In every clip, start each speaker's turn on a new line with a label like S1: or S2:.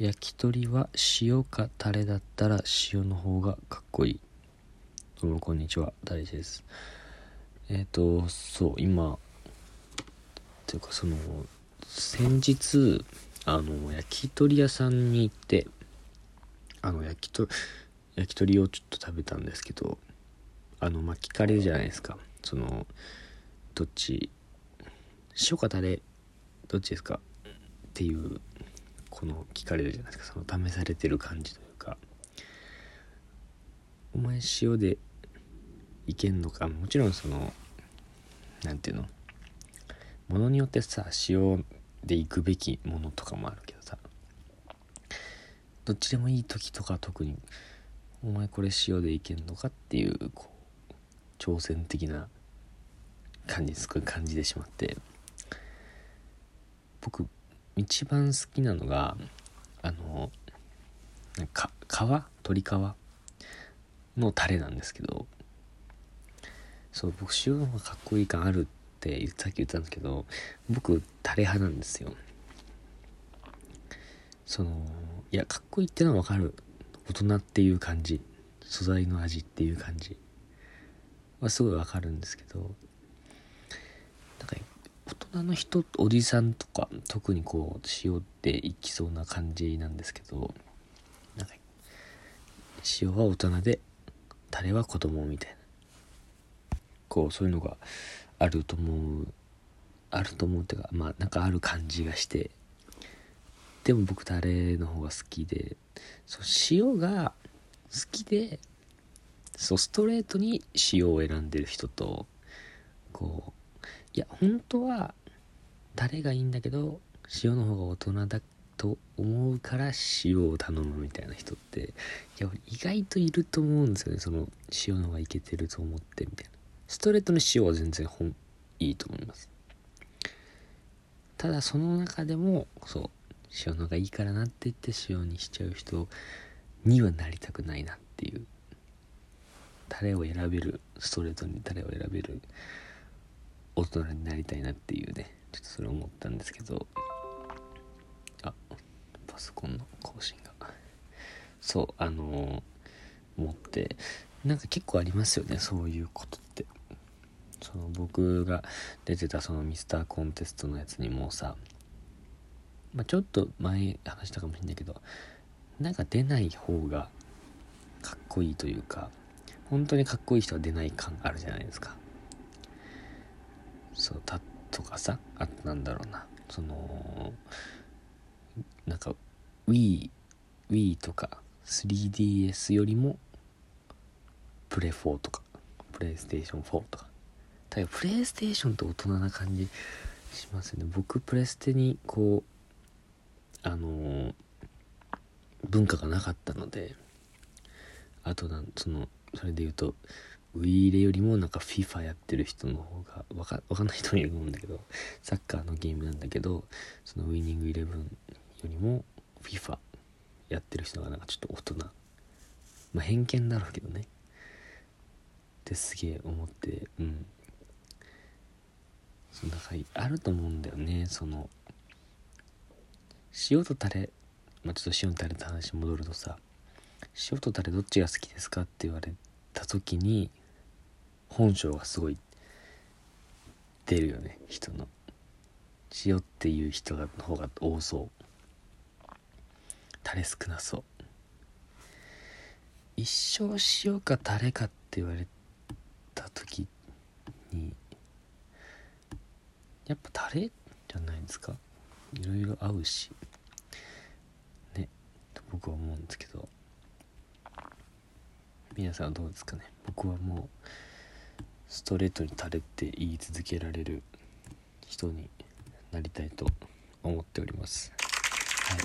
S1: 焼き鳥は塩かタレだったら塩の方がかっこいい。どうもこんにちは大地です。えっ、ー、とそう今というかその先日あの焼き鳥屋さんに行ってあの焼き鳥焼き鳥をちょっと食べたんですけどあのまあ聞かれるじゃないですか。そのどっち塩かタレどっちですか？っていうこの聞かれるじゃないですか。その試されてる感じというか。お前塩でいけんのか？もちろんその何ていうの？ものによってさ塩でいくべきものとかもあるけどさ。どっちでもいい時とか特にお前これ塩でいけんのかっていうこう挑戦的な感じすごい感じてしまって。僕一番好きなのがあのか皮鶏皮のタレなんですけどそう僕塩の方がかっこいい感あるってさっき言ったんですけど僕タレ派なんですよ。そのいやかっこいいってのは分かる。大人っていう感じ。素材の味っていう感じ。はすごい分かるんですけど大人の人おじさんとか特にこう塩っていきそうな感じなんですけどなんか塩は大人でタレは子供みたいな。こうそういうのがあると思うあると思うっていうかまあなんかある感じがして。でも僕タレの方が好きでそう塩が好きでそうストレートに塩を選んでる人とこういや本当はタレがいいんだけど塩の方が大人だと思うから塩を頼むみたいな人っていや意外といると思うんですよね。その塩の方がいけてると思ってみたいな。ストレートの塩は全然本いいと思います。ただその中でもそう塩の方がいいからなって言って塩にしちゃう人にはなりたくないなっていうタレを選べるストレートにタレを選べる大人になりたいなっていうね。ちょっとそれ思ったんですけどあパソコンの更新が。そうあのー、思ってなんか結構ありますよねそういうことって。その僕が出てたそのミスターコンテストのやつにもさ、まあ、ちょっと前話したかもしれないけどなんか出ない方がかっこいいというか本当にかっこいい人は出ない感あるじゃないですか。そうとかさあとなんだろうな。そのなんか Wii Wii とか 3DS よりもプレ4とかプレイステーション4とか。だプレイステーションって大人な感じしますよね。僕プレステにこうあのー、文化がなかったのであとなんそのそれで言うとウィーレよりもなんか FIFA やってる人の方がわかわかんない人もいると思うんだけどサッカーのゲームなんだけどそのウイニングイレブンよりも FIFA やってる人がなんかちょっと大人。まあ偏見だろうけどね。ってすげえ思ってうん。そのなんかあると思うんだよね。その塩とタレ。まあちょっと塩とタレって話戻るとさ塩とタレどっちが好きですかって言われた時に本性がすごい出るよね人の。塩っていう人の方が多そう。タレ少なそう。一生塩かタレかって言われた時にやっぱタレじゃないですか？いろいろ合うし。ねと僕は思うんですけど。皆さんはどうですかね？僕はもうストレートにタレって言い続けられる人になりたいと思っておりますはい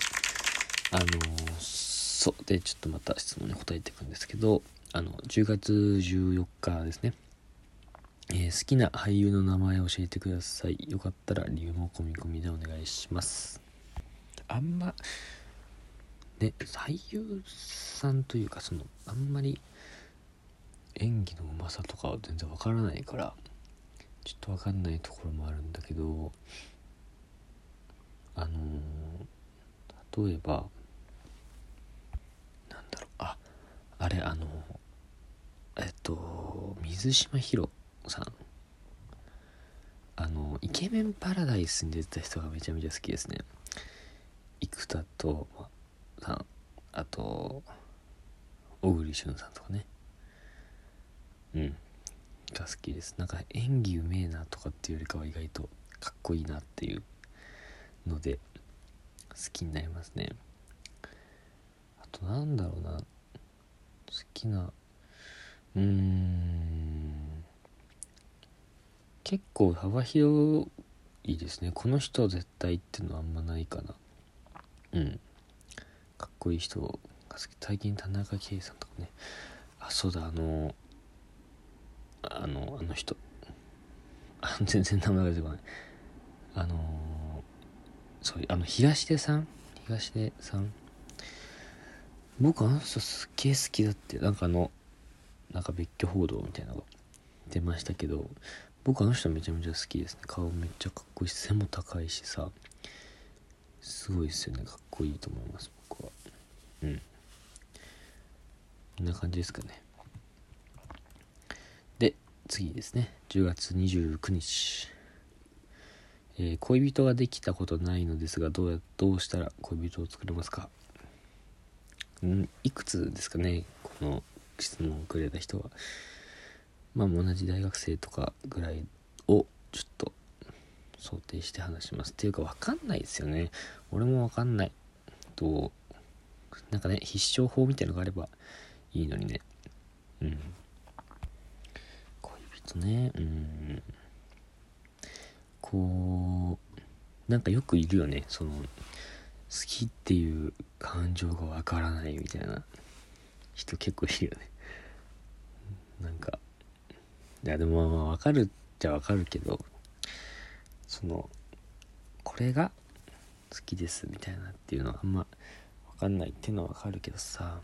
S1: あのー、そうでちょっとまた質問に答えていくんですけどあの10月14日ですねえー、好きな俳優の名前を教えてください。よかったら理由も込み込みでお願いします。あんま、ね、俳優さんというか、その、あんまり演技のうまさとかは全然わからないから、ちょっとわかんないところもあるんだけど、あのー、例えばなんだろう、ああれあのえっと水島ひろさん。あのイケメンパラダイスに出てた人がめちゃめちゃ好きですね。生田とさん。あと小栗旬さんとかね。うん。が好きです。なんか演技うめえなとかっていうよりかは意外とかっこいいなっていうので好きになりますね。あとなんだろうな。好きなうーん。結構幅広いですね。この人は絶対っていうのはあんまないかな。うん。かっこいい人が好き。最近田中圭さんとかね。あそうだ。あのあのあの人。全然名前が出てこない。あのそうあの東出さん？東出さん。僕あの人すっげえ好きだって。なんかあのなんか別居報道みたいなのが出ましたけど僕あの人めちゃめちゃ好きですね。顔めっちゃかっこいいし背も高いしさ。すごいですよね。かっこいいと思います僕は。うん。こんな感じですかね。次ですね。10月29日。えー、恋人ができたことないのですがどうやどうしたら恋人を作れますか？んいくつですかね？この質問をくれた人は。まあ同じ大学生とかぐらいをちょっと想定して話します。っていうか分かんないですよね。俺も分かんない。となんかね必勝法みたいのがあればいいのにね。うん。恋人ねうん。こうなんかよくいるよね。その好きっていう感情がわからないみたいな人結構いるよね。なんかいやでもまあわかるっちゃわかるけどそのこれが好きですみたいなっていうのはあんまわかんないっていうのはわかるけどさ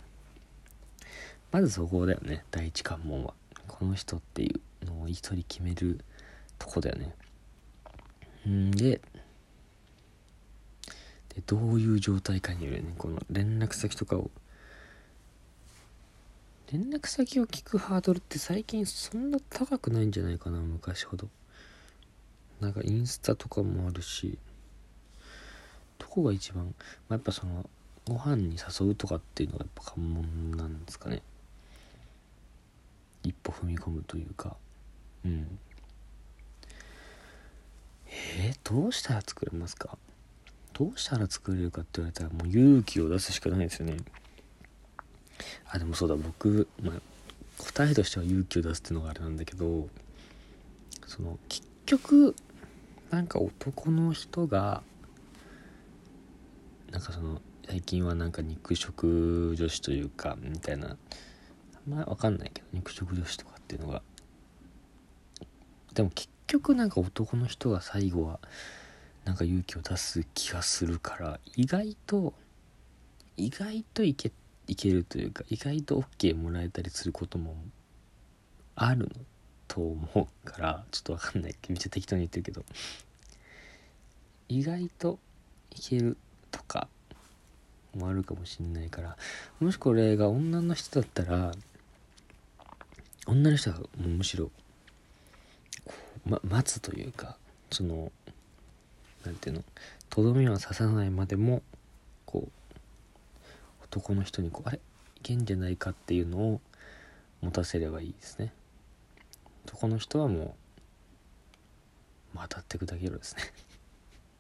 S1: まずそこだよね。第一関門は。この人っていう。一人決めるとこだよね。んででどういう状態かによるよね。この連絡先とかを。連絡先を聞くハードルって最近そんな高くないんじゃないかな昔ほど。なんかインスタとかもあるし。どこが一番、まあ、やっぱそのご飯に誘うとかっていうのがやっぱ関門なんですかね。一歩踏み込むというか。うん。えー、どうしたら作れますか？どうしたら作れるかって言われたらもう勇気を出すしかないですよね。あでもそうだ。僕、まあ、答えとしては勇気を出すっていうのがあれなんだけどその結局なんか男の人がなんかその最近はなんか肉食女子というかみたいな。あんまり分かんないけど肉食女子とかっていうのがでも結局なんか男の人が最後はなんか勇気を出す気がするから意外と意外といけいけるというか意外と OK もらえたりすることもあるのと思うからちょっとわかんないめっちゃ適当に言ってるけど意外といけるとかもあるかもしんないからもしこれが女の人だったら女の人はむしろま、待つというかその何ていうのとどめは刺さないまでもこう男の人にこうあれ？いけんじゃないかっていうのを持たせればいいですね。男の人はもう当たってくだけろですね。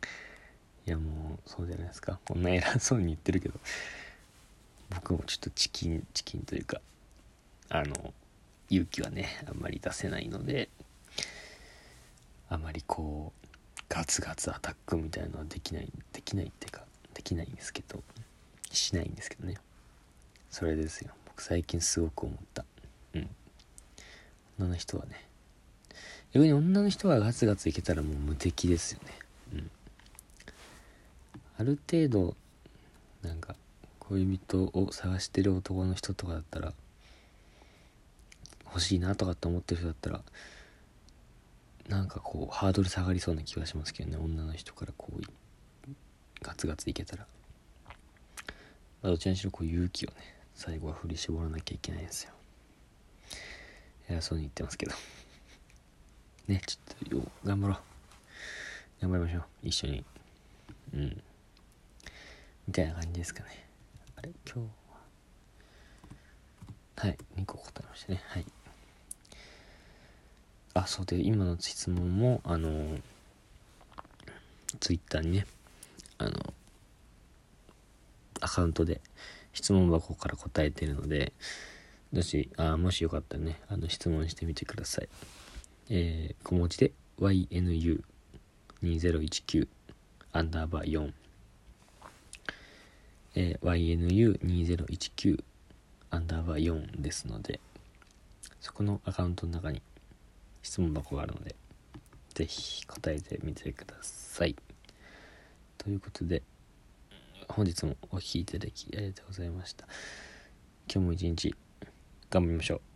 S1: いやもうそうじゃないですか。こんな偉そうに言ってるけど。僕もちょっとチキンチキンというかあの勇気はねあんまり出せないので。こうガツガツアタックみたいなのはできないできないっていうかできないんですけどしないんですけどね。それですよ。僕最近すごく思った。うん。女の人はね。逆に女の人はガツガツいけたらもう無敵ですよね。うん。ある程度なんか恋人を探してる男の人とかだったら欲しいなとかって思ってる人だったらなんかこうハードル下がりそうな気がしますけどね。女の人からこうガツガツいけたら、まあ、どちらにしろこう勇気をね最後は振り絞らなきゃいけないんですよ。偉そうに言ってますけど。ねちょっとよ頑張ろう。頑張りましょう。一緒に。うん。みたいな感じですかね。あれ？今日は？はい。2個答えましたね。はい。あそうで今の質問もあのツイッターにねあのアカウントで質問箱から答えてるのでもしあもしよかったらねあの質問してみてください。えー、小文字で YNU2019 アンダーバー4えー、YNU2019 アンダーバー4ですのでそこのアカウントの中に質問箱があるので是非答えてみてください。ということで本日もお聴きいただきありがとうございました。今日も一日頑張りましょう。